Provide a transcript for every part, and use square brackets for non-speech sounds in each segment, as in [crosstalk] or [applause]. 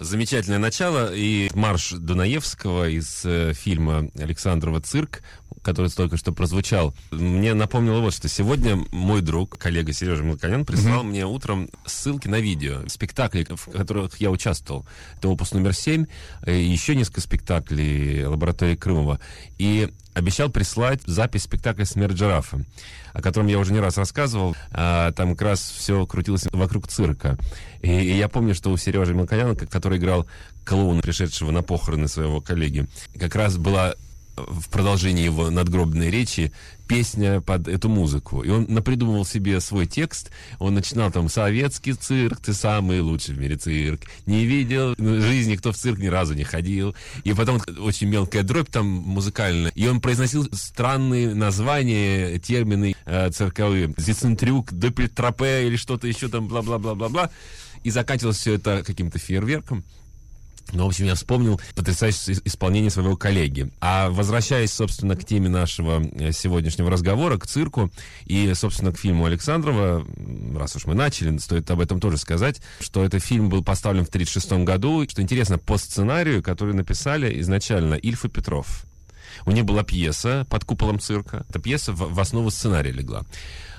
замечательное начало. И марш Дунаевского из э, фильма Александрова «Цирк», который только что прозвучал, мне напомнило вот, что сегодня мой друг, коллега Сережа Мелконян, прислал mm-hmm. мне утром ссылки на видео, спектакли, в которых я участвовал. Это опус номер 7, э, еще несколько спектаклей лаборатории Крымова. И обещал прислать запись спектакля «Смерть жирафа», о котором я уже не раз рассказывал. А, там как раз все крутилось вокруг цирка. И, и я помню, что у Сережи Мелконяна, который играл клоуна, пришедшего на похороны своего коллеги, как раз была в продолжении его надгробной речи песня под эту музыку. И он напридумывал себе свой текст. Он начинал там «Советский цирк, ты самый лучший в мире цирк». Не видел жизни, кто в цирк ни разу не ходил. И потом очень мелкая дробь там музыкальная. И он произносил странные названия, термины э, цирковые. «Зицентрюк», «Допельтропе» или что-то еще там, бла-бла-бла-бла-бла. И заканчивалось все это каким-то фейерверком. Ну, в общем, я вспомнил потрясающее исполнение своего коллеги. А возвращаясь, собственно, к теме нашего э, сегодняшнего разговора, к цирку и, собственно, к фильму Александрова, раз уж мы начали, стоит об этом тоже сказать, что этот фильм был поставлен в 1936 году, что интересно, по сценарию, который написали изначально Ильф и Петров. У них была пьеса под куполом цирка. Эта пьеса в, основу сценария легла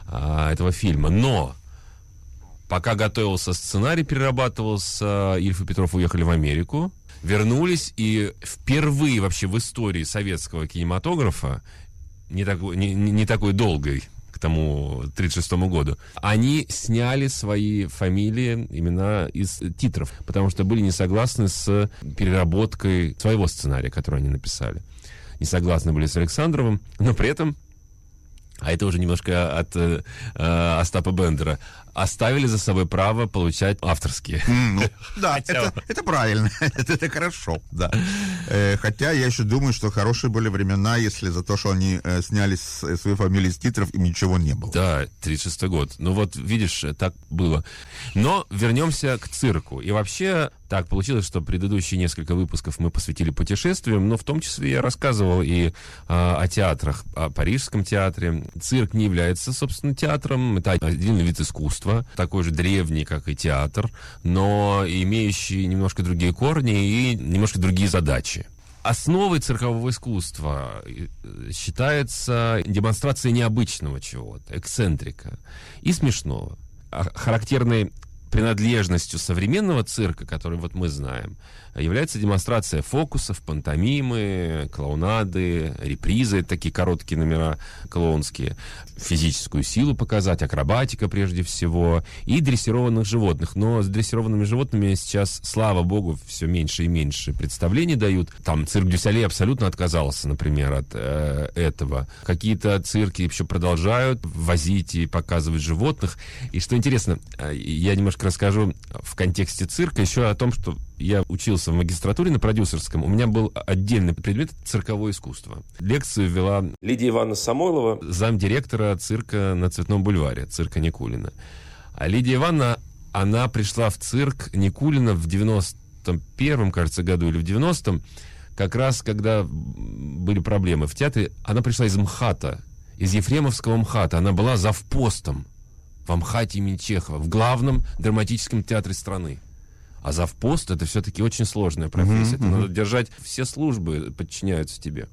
а, этого фильма. Но Пока готовился сценарий, перерабатывался, Ильф и Петров уехали в Америку, вернулись, и впервые вообще в истории советского кинематографа, не такой, не, не такой долгой, к тому 1936 году, они сняли свои фамилии, имена из титров, потому что были не согласны с переработкой своего сценария, который они написали. Не согласны были с Александровым, но при этом а это уже немножко от э, э, Остапа Бендера, оставили за собой право получать авторские. Ну, [laughs] да, это, это правильно, [laughs] это, это хорошо, да. Э, хотя я еще думаю, что хорошие были времена, если за то, что они э, сняли с, э, свои фамилии с титров, им ничего не было. Да, 36-й год. Ну вот, видишь, так было. Но вернемся к цирку. И вообще, так получилось, что предыдущие несколько выпусков мы посвятили путешествиям, но в том числе я рассказывал и а, о театрах, о Парижском театре. Цирк не является, собственно, театром, это отдельный вид искусства, такой же древний, как и театр, но имеющий немножко другие корни и немножко другие задачи. Основой циркового искусства э, считается демонстрация необычного чего-то, эксцентрика и смешного. А характерной принадлежностью современного цирка, который вот мы знаем, является демонстрация фокусов, пантомимы, клоунады, репризы, такие короткие номера клоунские, физическую силу показать, акробатика прежде всего, и дрессированных животных. Но с дрессированными животными сейчас, слава богу, все меньше и меньше представлений дают. Там цирк Дюсалей абсолютно отказался, например, от э, этого. Какие-то цирки еще продолжают возить и показывать животных. И что интересно, э, я немножко расскажу в контексте цирка еще о том, что я учился в магистратуре на продюсерском, у меня был отдельный предмет цирковое искусство. Лекцию вела Лидия Ивановна Самойлова, замдиректора цирка на Цветном бульваре, цирка Никулина. А Лидия Ивановна, она пришла в цирк Никулина в 91-м, кажется, году или в 90-м, как раз когда были проблемы в театре. Она пришла из МХАТа, из Ефремовского МХАТа. Она была завпостом в МХАТе имени Чехова, в главном драматическом театре страны. А завпост это все-таки очень сложная профессия. Mm-hmm. Это надо держать, все службы подчиняются тебе.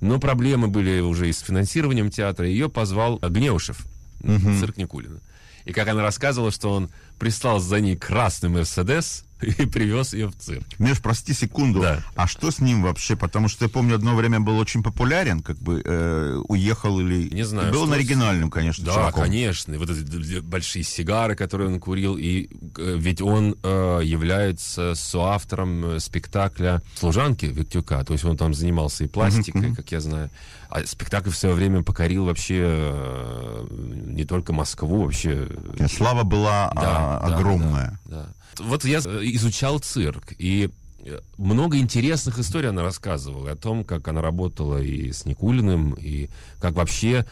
Но проблемы были уже и с финансированием театра. Ее позвал Гнеушев, mm-hmm. цирк Никулина. И как она рассказывала, что он прислал за ней красный Мерседес, [laughs] и привез ее в цирк. Миш, прости секунду. Да. А что с ним вообще? Потому что я помню, одно время был очень популярен, как бы э, уехал или... Не знаю. Был на оригинальном, конечно, Да, чуваком. конечно. И вот эти большие сигары, которые он курил. И э, ведь он э, является соавтором э, спектакля «Служанки» Виктюка. То есть он там занимался и пластикой, как я знаю. А спектакль в свое время покорил вообще э, не только Москву, вообще... Слава была да, а, огромная. Да, да вот я изучал цирк, и много интересных историй она рассказывала о том, как она работала и с Никулиным, и как вообще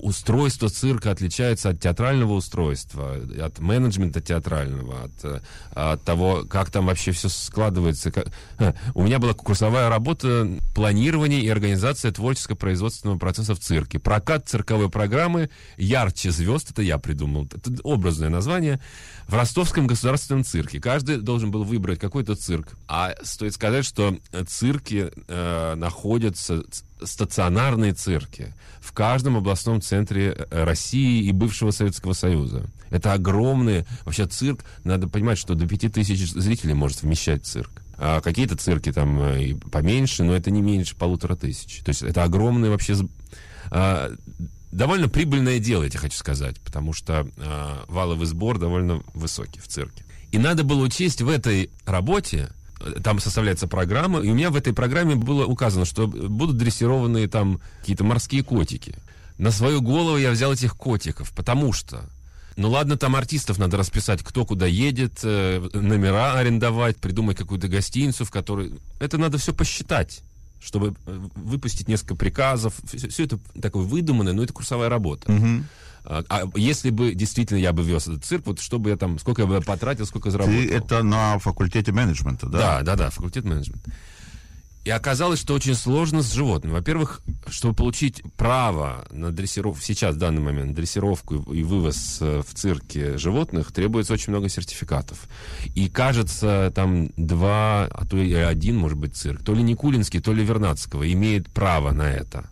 устройство цирка отличается от театрального устройства, от менеджмента театрального, от, э, от того, как там вообще все складывается. У меня была курсовая работа планирование и организация творческо-производственного процесса в цирке. Прокат цирковой программы «Ярче звезд», это я придумал, это образное название, в Ростовском государственном цирке. Каждый должен был выбрать какой-то цирк. А стоит сказать, что цирки э, находятся стационарные цирки в каждом областном центре э, России и бывшего Советского Союза. Это огромные... Вообще цирк, надо понимать, что до пяти тысяч зрителей может вмещать цирк. А какие-то цирки там э, и поменьше, но это не меньше полутора тысяч. То есть это огромные вообще... А, довольно прибыльное дело, я хочу сказать, потому что а, валовый сбор довольно высокий в цирке. И надо было учесть в этой работе там составляется программа, и у меня в этой программе было указано, что будут дрессированные там какие-то морские котики. На свою голову я взял этих котиков, потому что ну ладно, там артистов надо расписать, кто куда едет, э, номера арендовать, придумать какую-то гостиницу, в которой... Это надо все посчитать, чтобы э, выпустить несколько приказов. Все, все это такое выдуманное, но это курсовая работа. Угу. А, а если бы действительно я бы вез этот цирк, вот что бы я там, сколько я бы потратил, сколько заработал? Ты это на факультете менеджмента, да? Да, да, да, факультет менеджмента. И оказалось, что очень сложно с животными. Во-первых, чтобы получить право на дрессировку, сейчас, в данный момент, дрессировку и вывоз э, в цирке животных, требуется очень много сертификатов. И кажется, там два, а то и один, может быть, цирк, то ли Никулинский, то ли Вернадского, имеет право на это.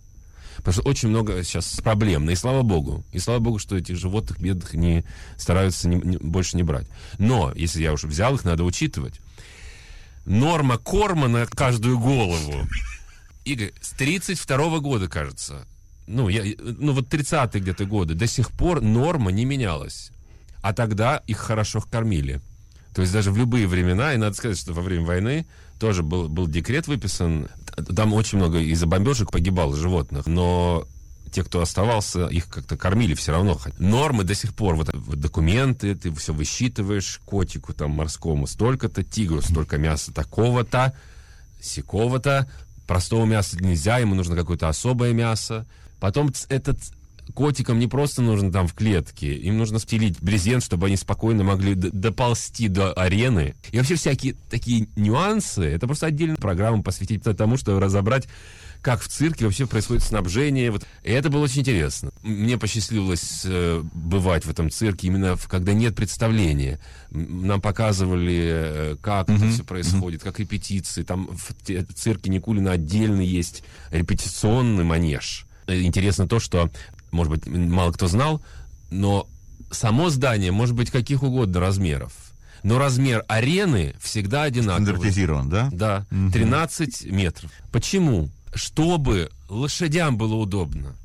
Потому что очень много сейчас проблем. И слава богу. И слава богу, что этих животных бедных не стараются не, не, больше не брать. Но, если я уже взял их, надо учитывать. Норма корма на каждую голову. Игорь, с 32 года, кажется, ну, я, ну вот 30-е где-то годы, до сих пор норма не менялась. А тогда их хорошо кормили. То есть даже в любые времена, и надо сказать, что во время войны тоже был, был декрет выписан. Там очень много из-за бомбежек погибало животных, но те, кто оставался, их как-то кормили все равно. Нормы до сих пор, вот, вот документы, ты все высчитываешь, котику там морскому столько-то, тигру столько мяса такого-то, сякого-то, простого мяса нельзя, ему нужно какое-то особое мясо. Потом этот котикам не просто нужно там в клетке, им нужно стелить брезент, чтобы они спокойно могли доползти до арены. И вообще всякие такие нюансы, это просто отдельную программу посвятить тому, чтобы разобрать как в цирке вообще происходит снабжение. Вот. И это было очень интересно. Мне посчастливилось э, бывать в этом цирке именно в, когда нет представления. Нам показывали, э, как mm-hmm. это все происходит, mm-hmm. как репетиции. Там в цирке Никулина отдельно есть репетиционный манеж. Э, интересно то, что может быть, мало кто знал, но само здание может быть каких угодно размеров. Но размер арены всегда одинаковый. Стандартизирован, да? Да, 13 угу. метров. Почему? Чтобы лошадям было удобно.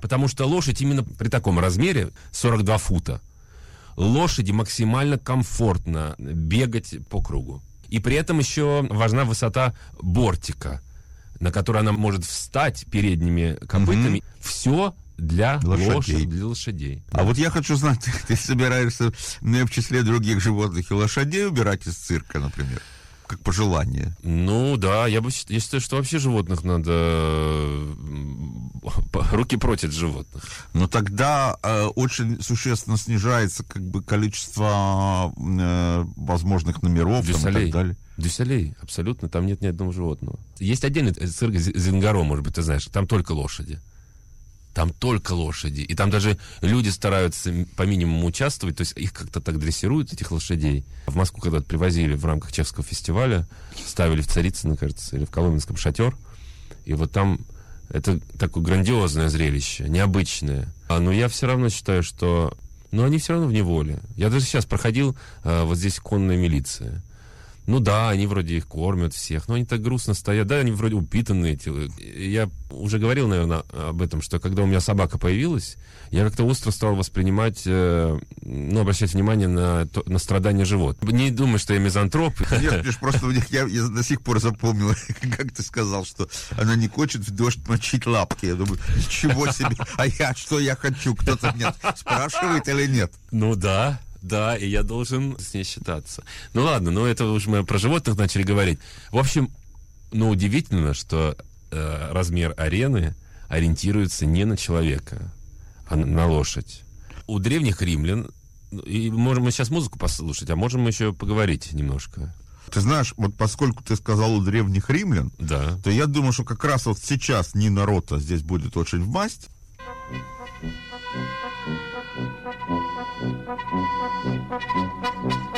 Потому что лошадь именно при таком размере, 42 фута, лошади максимально комфортно бегать по кругу. И при этом еще важна высота бортика, на который она может встать передними копытами. Угу. Все для лошадей. лошадей. Для лошадей. А вот я хочу знать, ты, [laughs] ты собираешься ну, в числе других животных и лошадей убирать из цирка, например? Как пожелание. Ну да, я, бы, я считаю, что вообще животных надо руки против животных. Но тогда э, очень существенно снижается как бы количество э, возможных номеров там, и так далее. Дюсалей, абсолютно, там нет ни одного животного. Есть отдельный цирк Зингаро, может быть, ты знаешь, там только лошади. Там только лошади. И там даже люди стараются по минимуму участвовать, то есть их как-то так дрессируют, этих лошадей. В Москву когда-то привозили в рамках Чешского фестиваля, ставили в Царицыно, кажется, или в Коломенском шатер. И вот там это такое грандиозное зрелище, необычное. А, но я все равно считаю, что... Но они все равно в неволе. Я даже сейчас проходил, а, вот здесь конная милиция. Ну да, они вроде их кормят всех, но они так грустно стоят. Да, они вроде упитанные. Я уже говорил, наверное, об этом, что когда у меня собака появилась, я как-то остро стал воспринимать, э, ну, обращать внимание на, то, на страдания животных. Не думаю, что я мизантроп. Нет, [laughs] просто у них, я, я до сих пор запомнил, [laughs] как ты сказал, что она не хочет в дождь мочить лапки. Я думаю, чего себе? А я, что я хочу? Кто-то меня спрашивает или нет? Ну да, да, и я должен с ней считаться. Ну ладно, ну это уже мы про животных начали говорить. В общем, ну удивительно, что э, размер арены ориентируется не на человека, а на лошадь. У древних римлян, и можем мы сейчас музыку послушать, а можем еще поговорить немножко. Ты знаешь, вот поскольку ты сказал у древних римлян, да. то я думаю, что как раз вот сейчас Нина Рота здесь будет очень в масть. Ну Thank you.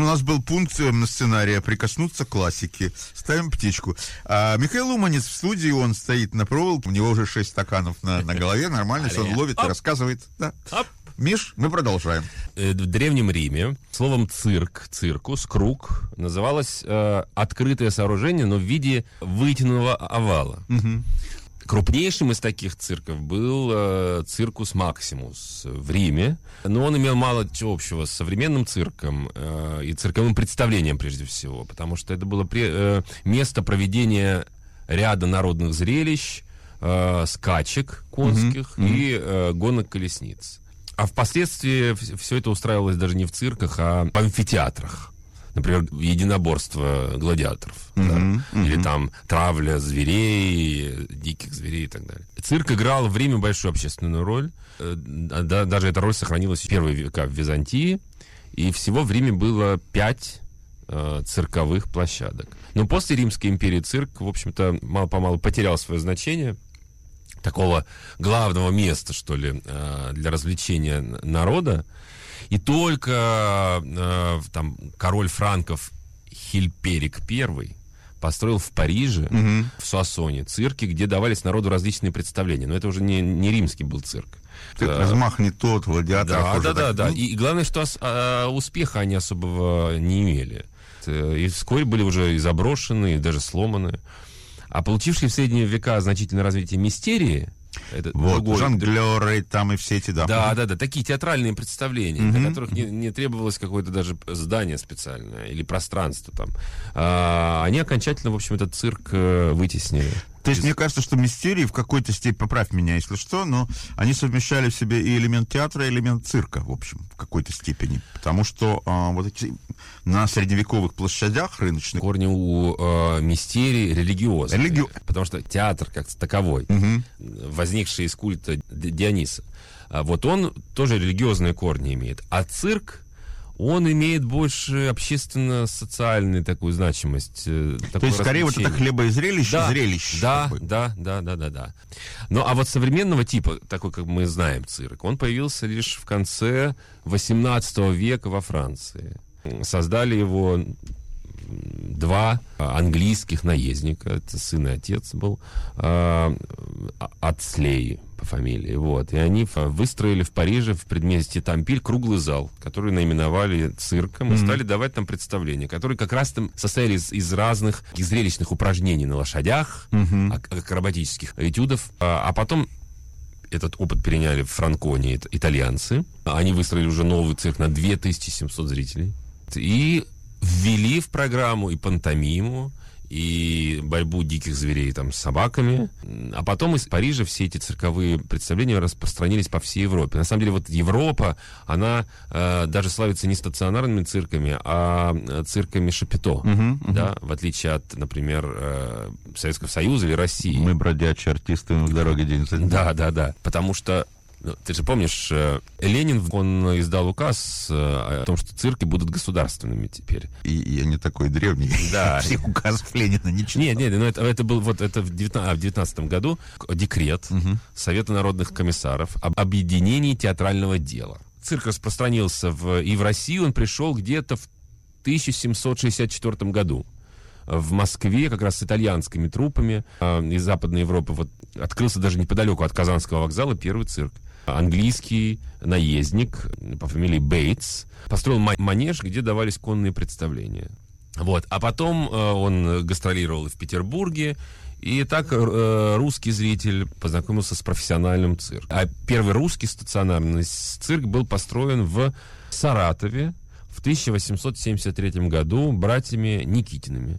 У нас был пункт на сценария «Прикоснуться к классике». Ставим птичку. А Михаил Уманец в студии, он стоит на проволоке, у него уже шесть стаканов на, на голове, нормально, все он ловит и рассказывает. Да. Миш, мы продолжаем. В Древнем Риме словом цирк, циркус, круг, называлось э, открытое сооружение, но в виде вытянутого овала. Угу. Крупнейшим из таких цирков был э, циркус Максимус в Риме, но он имел мало чего общего с современным цирком э, и цирковым представлением прежде всего, потому что это было пре, э, место проведения ряда народных зрелищ, э, скачек конских мгм. и э, гонок колесниц. А впоследствии все это устраивалось даже не в цирках, а в амфитеатрах. Например, единоборство гладиаторов. да. Мгм, мгм. Или там травля зверей, диких зверей и так далее. Цирк играл в Риме большую общественную роль. Э, да- даже эта роль сохранилась в первые века в Византии. И всего в Риме было пять э, цирковых площадок. Но после Римской империи цирк, в общем-то, мало-помалу потерял свое значение такого главного места, что ли, э, для развлечения народа. И только э, там король франков Хильперик I построил в Париже, Мгм. в Суассоне, цирки, где давались народу различные представления. Но это уже не, не римский был цирк. Ты- Да. Размах не тот, гладиатор. Да, да, да, да. И, главное, что а, успеха они особого не имели. Э, И вскоре были уже и заброшены, и даже сломаны. А получившие в средние века значительное развитие мистерии, это Вот, другой- жонглеры там и все эти, да. да, да, да, такие театральные представления, Мгм. для которых не, не требовалось какое-то даже здание специальное или пространство там. А, они окончательно, в общем, этот цирк э, вытеснили. То есть мне кажется, что мистерии в какой-то степени, поправь меня, если что, но они совмещали в себе и элемент театра, и элемент цирка, в общем, в какой-то степени. Потому что а, вот эти на средневековых площадях рыночных Корни у э, мистерии религиозные. Религи- Потому что театр как таковой, Мгм. возникший из культа Ди- Диониса, а вот он тоже религиозные корни имеет. А цирк, он имеет больше общественно-социальную такую значимость. э, То такое есть скорее вот это развлечение. хлеба и зрелище, Да, зрелище. Да, бы. да, да, да, да, да. Ну, а вот современного типа, такой, как мы знаем, цирк, он появился лишь в конце 18 века во Франции. Создали его два английских наездника, это сын и отец был, а, от Слеи по фамилии, вот. И они выстроили в Париже, в предместье Тампиль, круглый зал, который наименовали цирком, и стали давать там представления, которые как раз там состояли из, из разных зрелищных упражнений на лошадях, ак- акробатических этюдов, а, а потом этот опыт переняли в Франконии ит- итальянцы. Они выстроили уже новый цирк на 2700 зрителей. И ввели в программу и пантомиму, и борьбу диких зверей там с собаками. А потом из Парижа все эти цирковые представления распространились по всей Европе. На самом деле вот Европа, она э, даже славится не стационарными цирками, а э, цирками Шапито. Да, в отличие от, например, э, Советского Союза или России. Мы бродячие артисты в дороге день за днем. Да, да, да. Потому что ты же помнишь, э, Ленин, он издал указ э, о том, что цирки будут государственными теперь. И, и я не такой древний. Да. [laughs] Всех указов Ленина не читал. Нет, нет, ну это, это был вот это в 19, а, в 19 году декрет Совета народных комиссаров об объединении театрального дела. Цирк распространился в, и в Россию он пришел где-то в 1764 году. В Москве, как раз с итальянскими трупами э, из Западной Европы, вот открылся даже неподалеку от Казанского вокзала первый цирк. Английский наездник по фамилии Бейтс построил ма- манеж, где давались конные представления. Вот. А потом э, он гастролировал в Петербурге, и так э, русский зритель познакомился с профессиональным цирком. А первый русский стационарный цирк был построен в Саратове в 1873 году братьями Никитиными.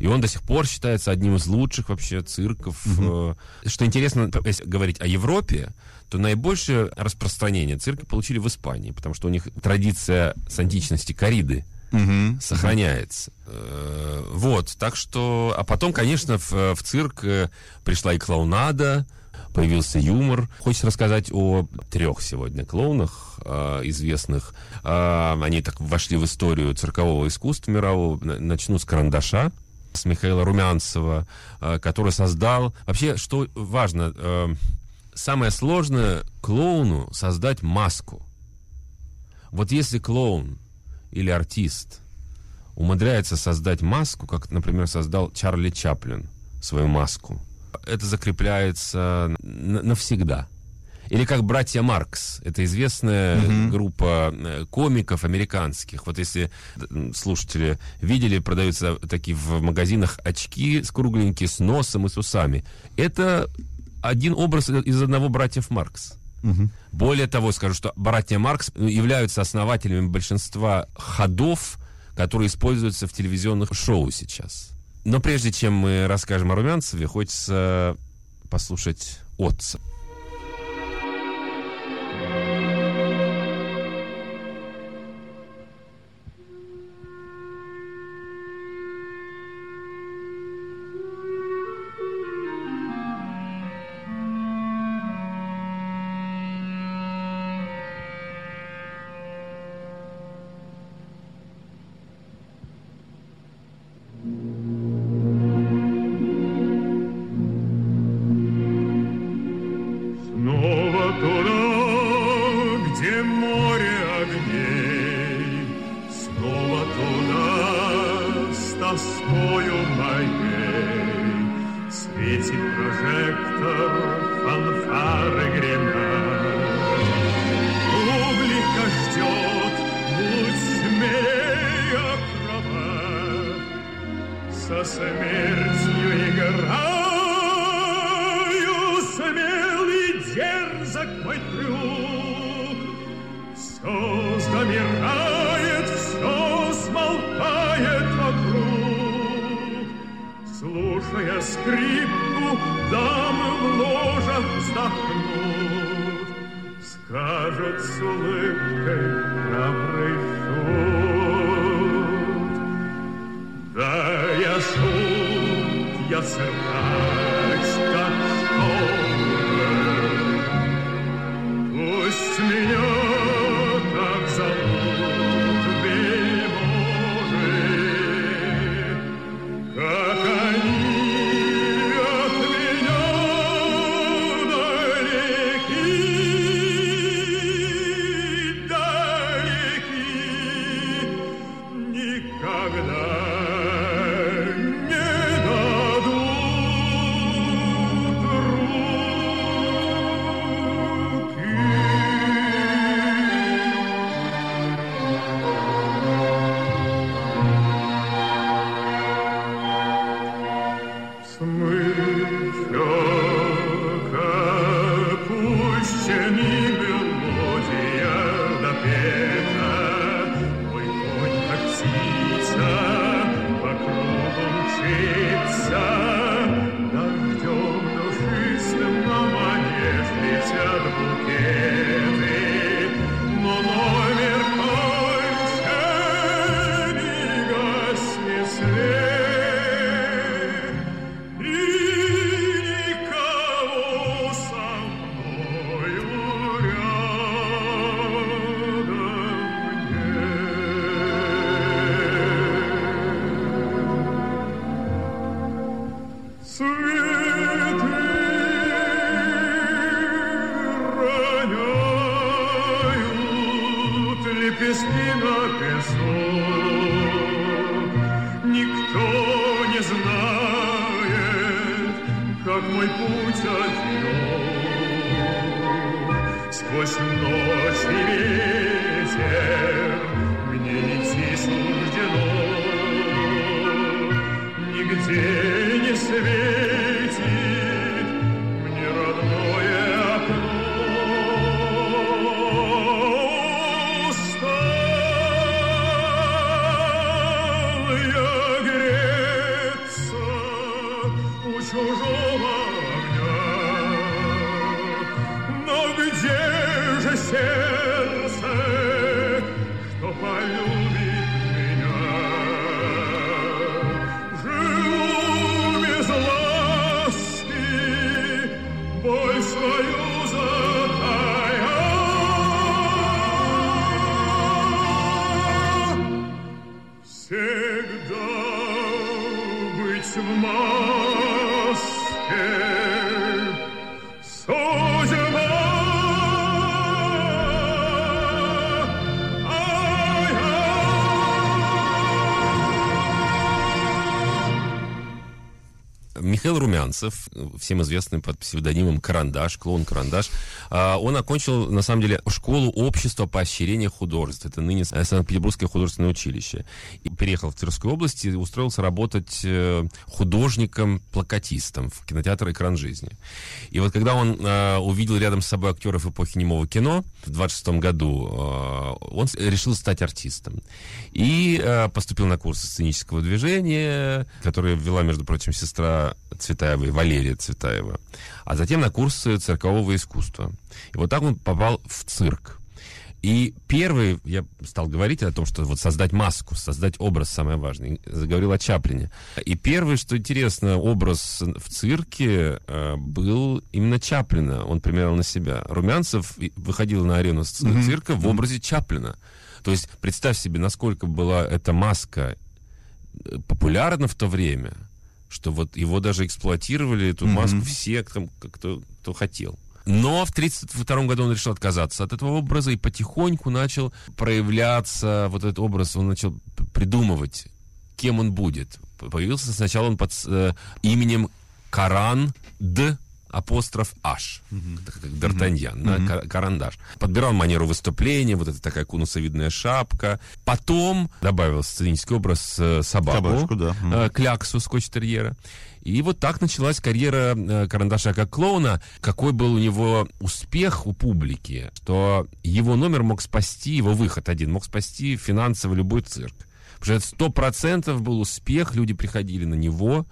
И он до сих пор считается одним из лучших вообще цирков. Э, Что интересно, если говорить о Европе, то наибольшее распространение цирка получили в Испании, потому что у них традиция с античности кориды Мгм. сохраняется. Э, Вот, так что... А потом, конечно, в, в цирк э, пришла и клоунада, появился юмор. Хочется рассказать о трех сегодня клоунах э, известных. Э, Они так вошли в историю циркового искусства мирового. Начну с «Карандаша», с Михаила Румянцева, э, который создал... Вообще, что важно, э, самое сложное клоуну создать маску. Вот если клоун или артист умудряется создать маску, как, например, создал Чарли Чаплин свою маску, это закрепляется навсегда. Или как братья Маркс. Это известная группа э, комиков американских. Вот если слушатели видели, продаются такие в магазинах очки с кругленькие, с носом и с усами. Это один образ из одного братьев Маркс. Более того, скажу, что братья Маркс являются основателями большинства ходов, которые используются в телевизионных шоу сейчас. Но прежде чем мы расскажем о Румянцеве, хочется послушать отца. Скрипку, дамы в ложах вздохнут. Скажут с улыбкой храбрый шут. Да я шут, я циркач, Михаил Румянцев, всем известный под псевдонимом Карандаш, клоун Карандаш, а, он окончил, на самом деле, школу общества поощрения художеств. Это ныне Санкт-Петербургское художественное училище. И переехал в Тверской области и устроился работать э, художником-плакатистом в кинотеатр «Экран жизни». И вот когда он э, увидел рядом с собой актеров эпохи немого кино в 26 году, э, он решил стать артистом. И поступил на курсы сценического движения, которые ввела, между прочим, сестра Цветаевой, Валерия Цветаева. А затем на курсы циркового искусства. И вот так он попал в цирк. И первый, я стал говорить о том, что вот создать маску, создать образ самое важное. Заговорил о Чаплине. И первый, что интересно, образ в цирке э, был именно Чаплина. Он примерил на себя. Румянцев выходил на арену цирка в образе Чаплина. То есть представь себе, насколько была эта маска э, популярна в то время, что вот его даже эксплуатировали, эту маску все, кто, кто, кто хотел. Но в 1932 году он решил отказаться от этого образа и потихоньку начал проявляться вот этот образ, он начал придумывать кем он будет. Появился сначала он под э, именем Каран Д апостроф H, как Д'Артаньян, да, кар- карандаш. Подбирал манеру выступления, вот эта такая конусовидная шапка. Потом добавил сценический образ э, собаку, Собачку, да. Э, кляксу скотч-терьера. И вот так началась карьера э, Карандаша как клоуна. Какой был у него успех у публики, что его номер мог спасти, его выход один, мог спасти финансово любой цирк. Потому сто процентов был успех, люди приходили на него,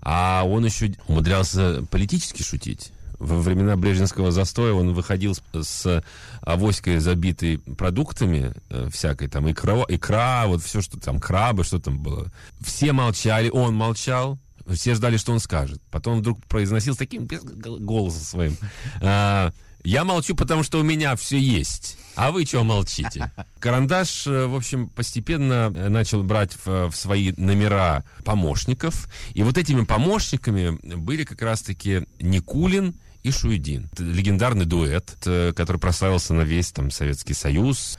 а он еще умудрялся политически шутить. Во времена Брежневского застоя он выходил с, с авоськой, забитой продуктами э, всякой, там, икра, икра, вот все, что там, крабы, что там было. Все молчали, он молчал, все ждали, что он скажет. Потом вдруг произносил с таким голосом своим. а, Я молчу, потому что у меня все есть. А вы чего молчите? [laughs] Карандаш, э, в общем, постепенно э, начал брать в, в свои номера помощников. И вот этими помощниками были как раз-таки Никулин и Шуйдин. Легендарный дуэт, э, который прославился на весь там Советский Союз.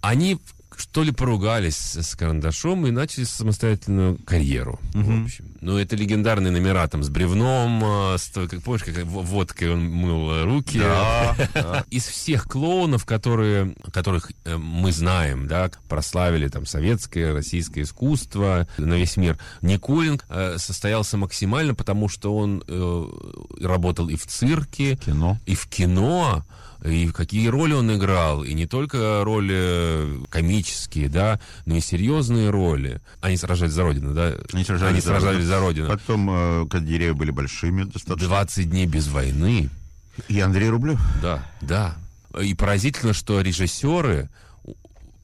Они что ли поругались с карандашом и начали самостоятельную карьеру. В общем. Ну, это легендарные номера там с бревном, э, с, как помнишь, как водкой он мыл руки. [laughs] Из всех клоунов, которые, которых э, мы знаем, да, прославили там советское, российское искусство на весь мир, Никулин э, состоялся максимально, потому что он э, работал и в цирке, Кино. и в кино, и какие роли он играл, и не только роли комические, да, но и серьезные роли. Они сражались за Родину, да? Они сражались, Они за Родину. за Родину. Потом, э, когда деревья были большими достаточно. 20 дней без войны. И Андрей Рублев. Да, да. И поразительно, что режиссеры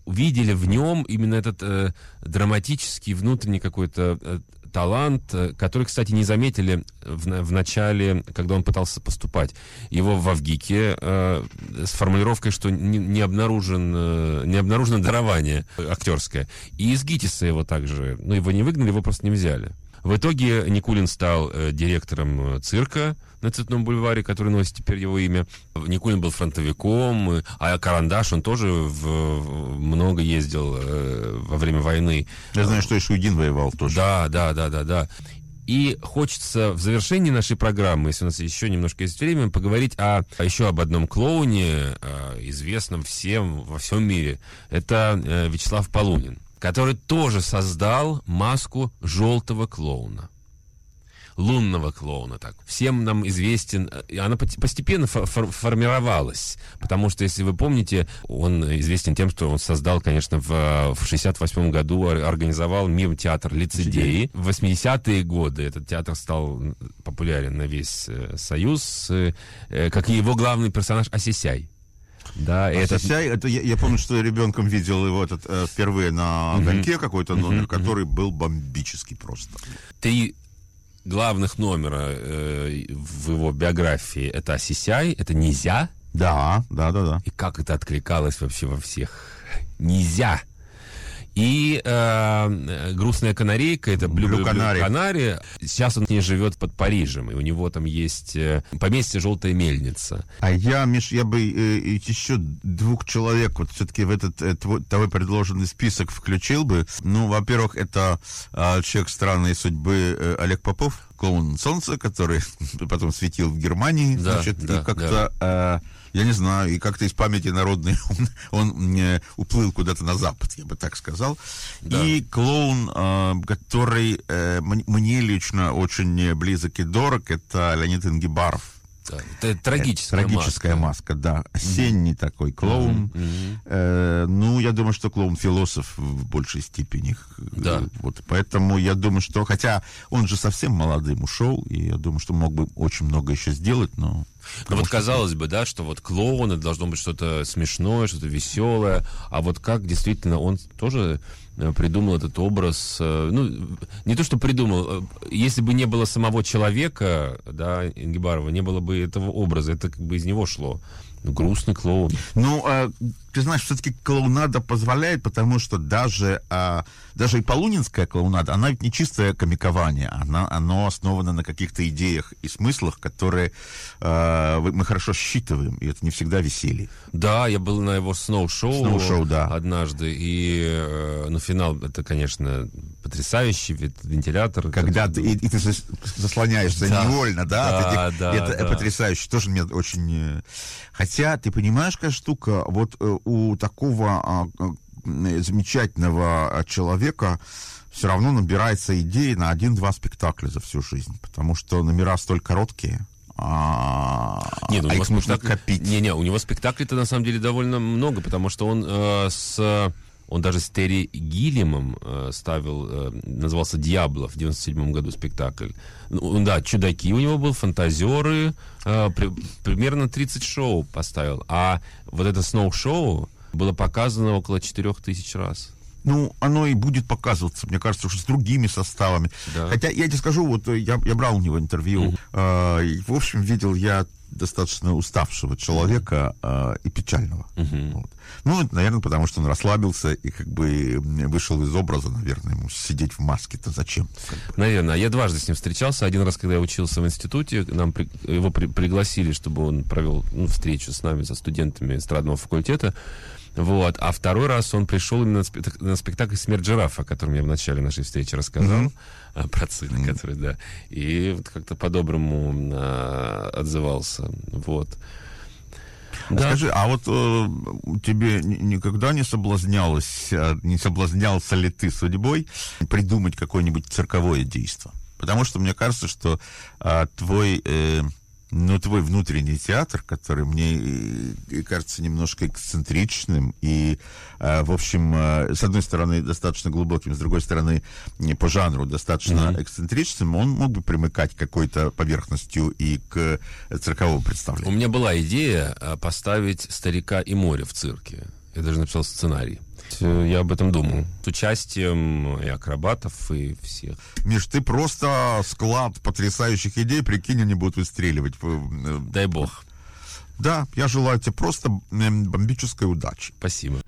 увидели в нем именно этот э, драматический внутренний какой-то э, талант, э, который, кстати, не заметили в, в начале, когда он пытался поступать. Его в Авгике э, с формулировкой, что не, не обнаружен, э, не обнаружено дарование актерское. И из ГИТИСа его также, ну, его не выгнали, его просто не взяли. В итоге Никулин стал э, директором э, цирка на Цветном бульваре, который носит теперь его имя. Никулин был фронтовиком, э, а Карандаш, он тоже в- много ездил э, во время войны. Я знаю, что и Шуйдин воевал тоже. Да, да, да, да, да. И хочется в завершении нашей программы, если у нас еще немножко есть время, поговорить о, еще об одном клоуне, известном всем во всем мире. Это Вячеслав Полунин, который тоже создал маску желтого клоуна лунного клоуна. Так. Всем нам известен, э, она постепенно фо- фор- формировалась, потому что, если вы помните, он известен тем, что он создал, конечно, в, в 68 году, ор- организовал мим-театр лицедеи. В 80-е годы этот театр стал популярен на весь э, Союз, э, как и его главный персонаж Асисяй. Да, А этот- Сисяй, это я, я помню, что я ребенком видел его этот, э, впервые на огоньке какой-то номер, который был бомбический просто. три главных номера э, в его биографии это Асисяй, это Нельзя, Да, да, да, да. и как это откликалось вообще во всех. Нельзя. И э, грустная канарейка, это Блю, Блю Канари. Канари. Сейчас он не живет под Парижем, и у него там есть э, поместье Желтая мельница. А я, Миш, я бы э, еще двух человек вот все-таки в этот э, твой, твой предложенный список включил бы. Ну, во-первых, это э, человек странной судьбы э, Олег Попов, клоун Солнца, который [laughs] потом светил в Германии, Да, значит, да, и как-то, э, я не знаю, и как-то из памяти народной [laughs] он, он э, уплыл куда-то на запад, я бы так сказал. Да. И клоун, э, который э, мне лично очень близок и дорог, это Леонид Ингибаров. Да, это трагическая, Трагическая маска, да. Осенний такой клоун. Э, ну, я думаю, что клоун-философ в большей степени. Да. Э, Вот, поэтому я думаю, что... Хотя он же совсем молодым ушел, и я думаю, что мог бы очень много еще сделать, но... Ну вот казалось бы, да, что вот клоун это должно быть что-то смешное, что-то веселое, а вот как действительно он тоже э, придумал этот образ, э, ну не то что придумал, э, если бы не было самого человека, да, Ингибарова, не было бы этого образа, это как бы из него шло. Грустный клоун. Ну, а, ты знаешь, все-таки клоунада позволяет, потому что даже, а, даже и полунинская клоунада, она ведь не чистое комикование, она, оно основано на каких-то идеях и смыслах, которые а, мы хорошо считываем, и это не всегда веселье. Да, я был на его сноу-шоу, Сноу-шоу, да. однажды, и э, ну, финал, это, конечно, потрясающий вентилятор. Когда ты, и, и ты зас- заслоняешься Да. невольно, да, Да, этих- да, это да. потрясающе. Тоже мне очень... э, Хотя, ты понимаешь, какая штука, вот э, у такого а, э, замечательного а, человека все равно набирается идеи на один-два спектакля за всю жизнь, потому что номера столь короткие, а, Нет, ну, а у него их нужно копить. Не-не, у него спектаклей-то на самом деле довольно много, потому что он э, с... Он даже с Терри Гиллимом э, ставил, э, назывался «Дьябло» в 97 году спектакль. Ну, да, «Чудаки» у него был, «Фантазеры», э, при- примерно 30 шоу поставил. А вот это «Сноу-шоу» было показано около 4000 раз. Ну, оно и будет показываться, мне кажется, уже с другими составами. Да. Хотя, я тебе скажу, вот э, я, я брал у него интервью, э, и, в общем, видел я достаточно уставшего человека э, и печального. Вот. Ну, это, наверное, потому что он расслабился и как бы вышел из образа, наверное, ему сидеть в маске-то зачем? Как бы. Наверное. Я дважды с ним встречался. Один раз, когда я учился в институте, нам при- его при- пригласили, чтобы он провел ну, встречу с нами, со студентами эстрадного факультета. Вот. А второй раз он пришел именно на, спектак- на спектакль «Смерть жирафа», о котором я в начале нашей встречи рассказал. а, Про цирк, который, да. И вот как-то по-доброму а, отзывался. Вот. А Да. Скажи, а вот э, тебе ни- никогда не соблазнялось, э, не соблазнялся ли ты судьбой придумать какое-нибудь цирковое действо? Потому что мне кажется, что а, твой, э, ну, твой внутренний театр, который мне э, и кажется немножко эксцентричным и, э, в общем, э, с одной стороны, достаточно глубоким, с другой стороны, по жанру достаточно эксцентричным, он мог бы примыкать какой-то поверхностью и к цирковому У представлению. меня была идея поставить «Старика и море» в цирке. Я даже написал сценарий. Э, Я об этом думал. С участием и акробатов, и всех. Миш, ты просто склад потрясающих идей, прикинь, они будут выстреливать. Э, Дай бог. Да, я желаю тебе просто бомбической удачи. Спасибо.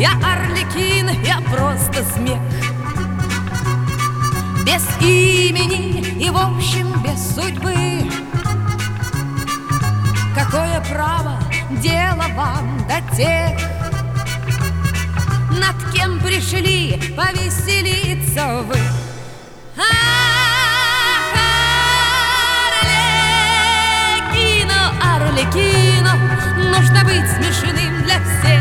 Я орликин, я просто смех без имени и, в общем, без судьбы. Какое право дело вам до тех, над кем пришли повеселиться вы? Ах, Арлекино, Арлекино, нужно быть смешным для всех.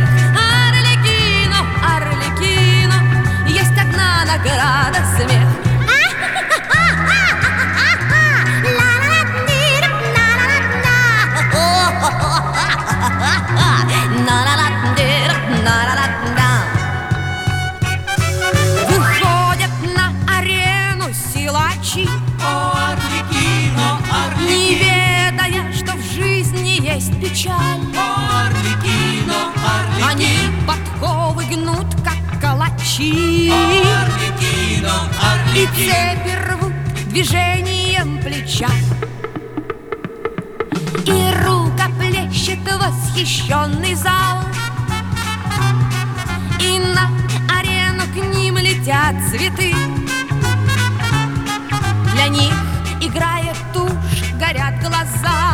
И цепи рвут движением плеча. И рукоплещет восхищенный зал. И на арену к ним летят цветы. Для них играет тушь, горят глаза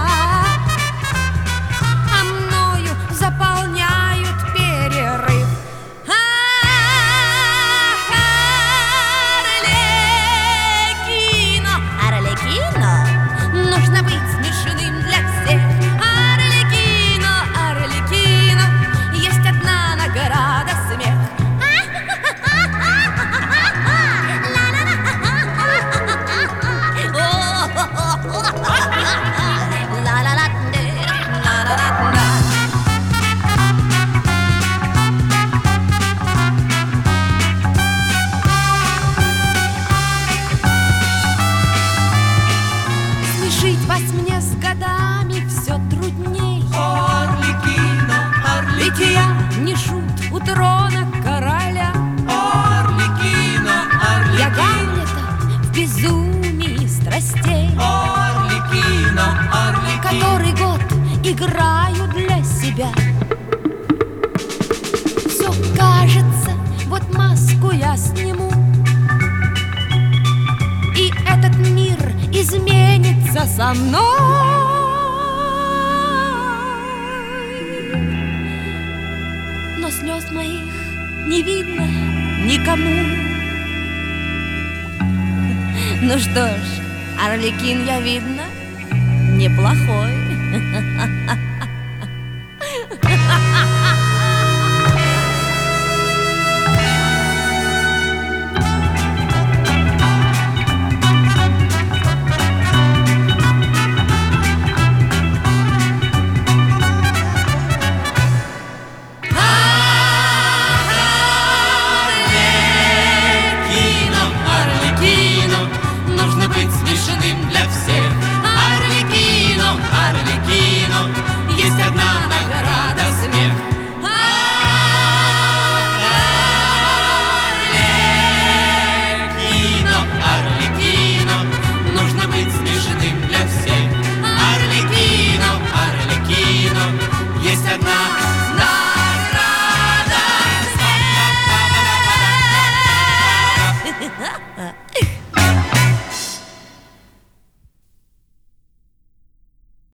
моих не видно никому. Ну что ж, Орликин я видно неплохой. [laughs]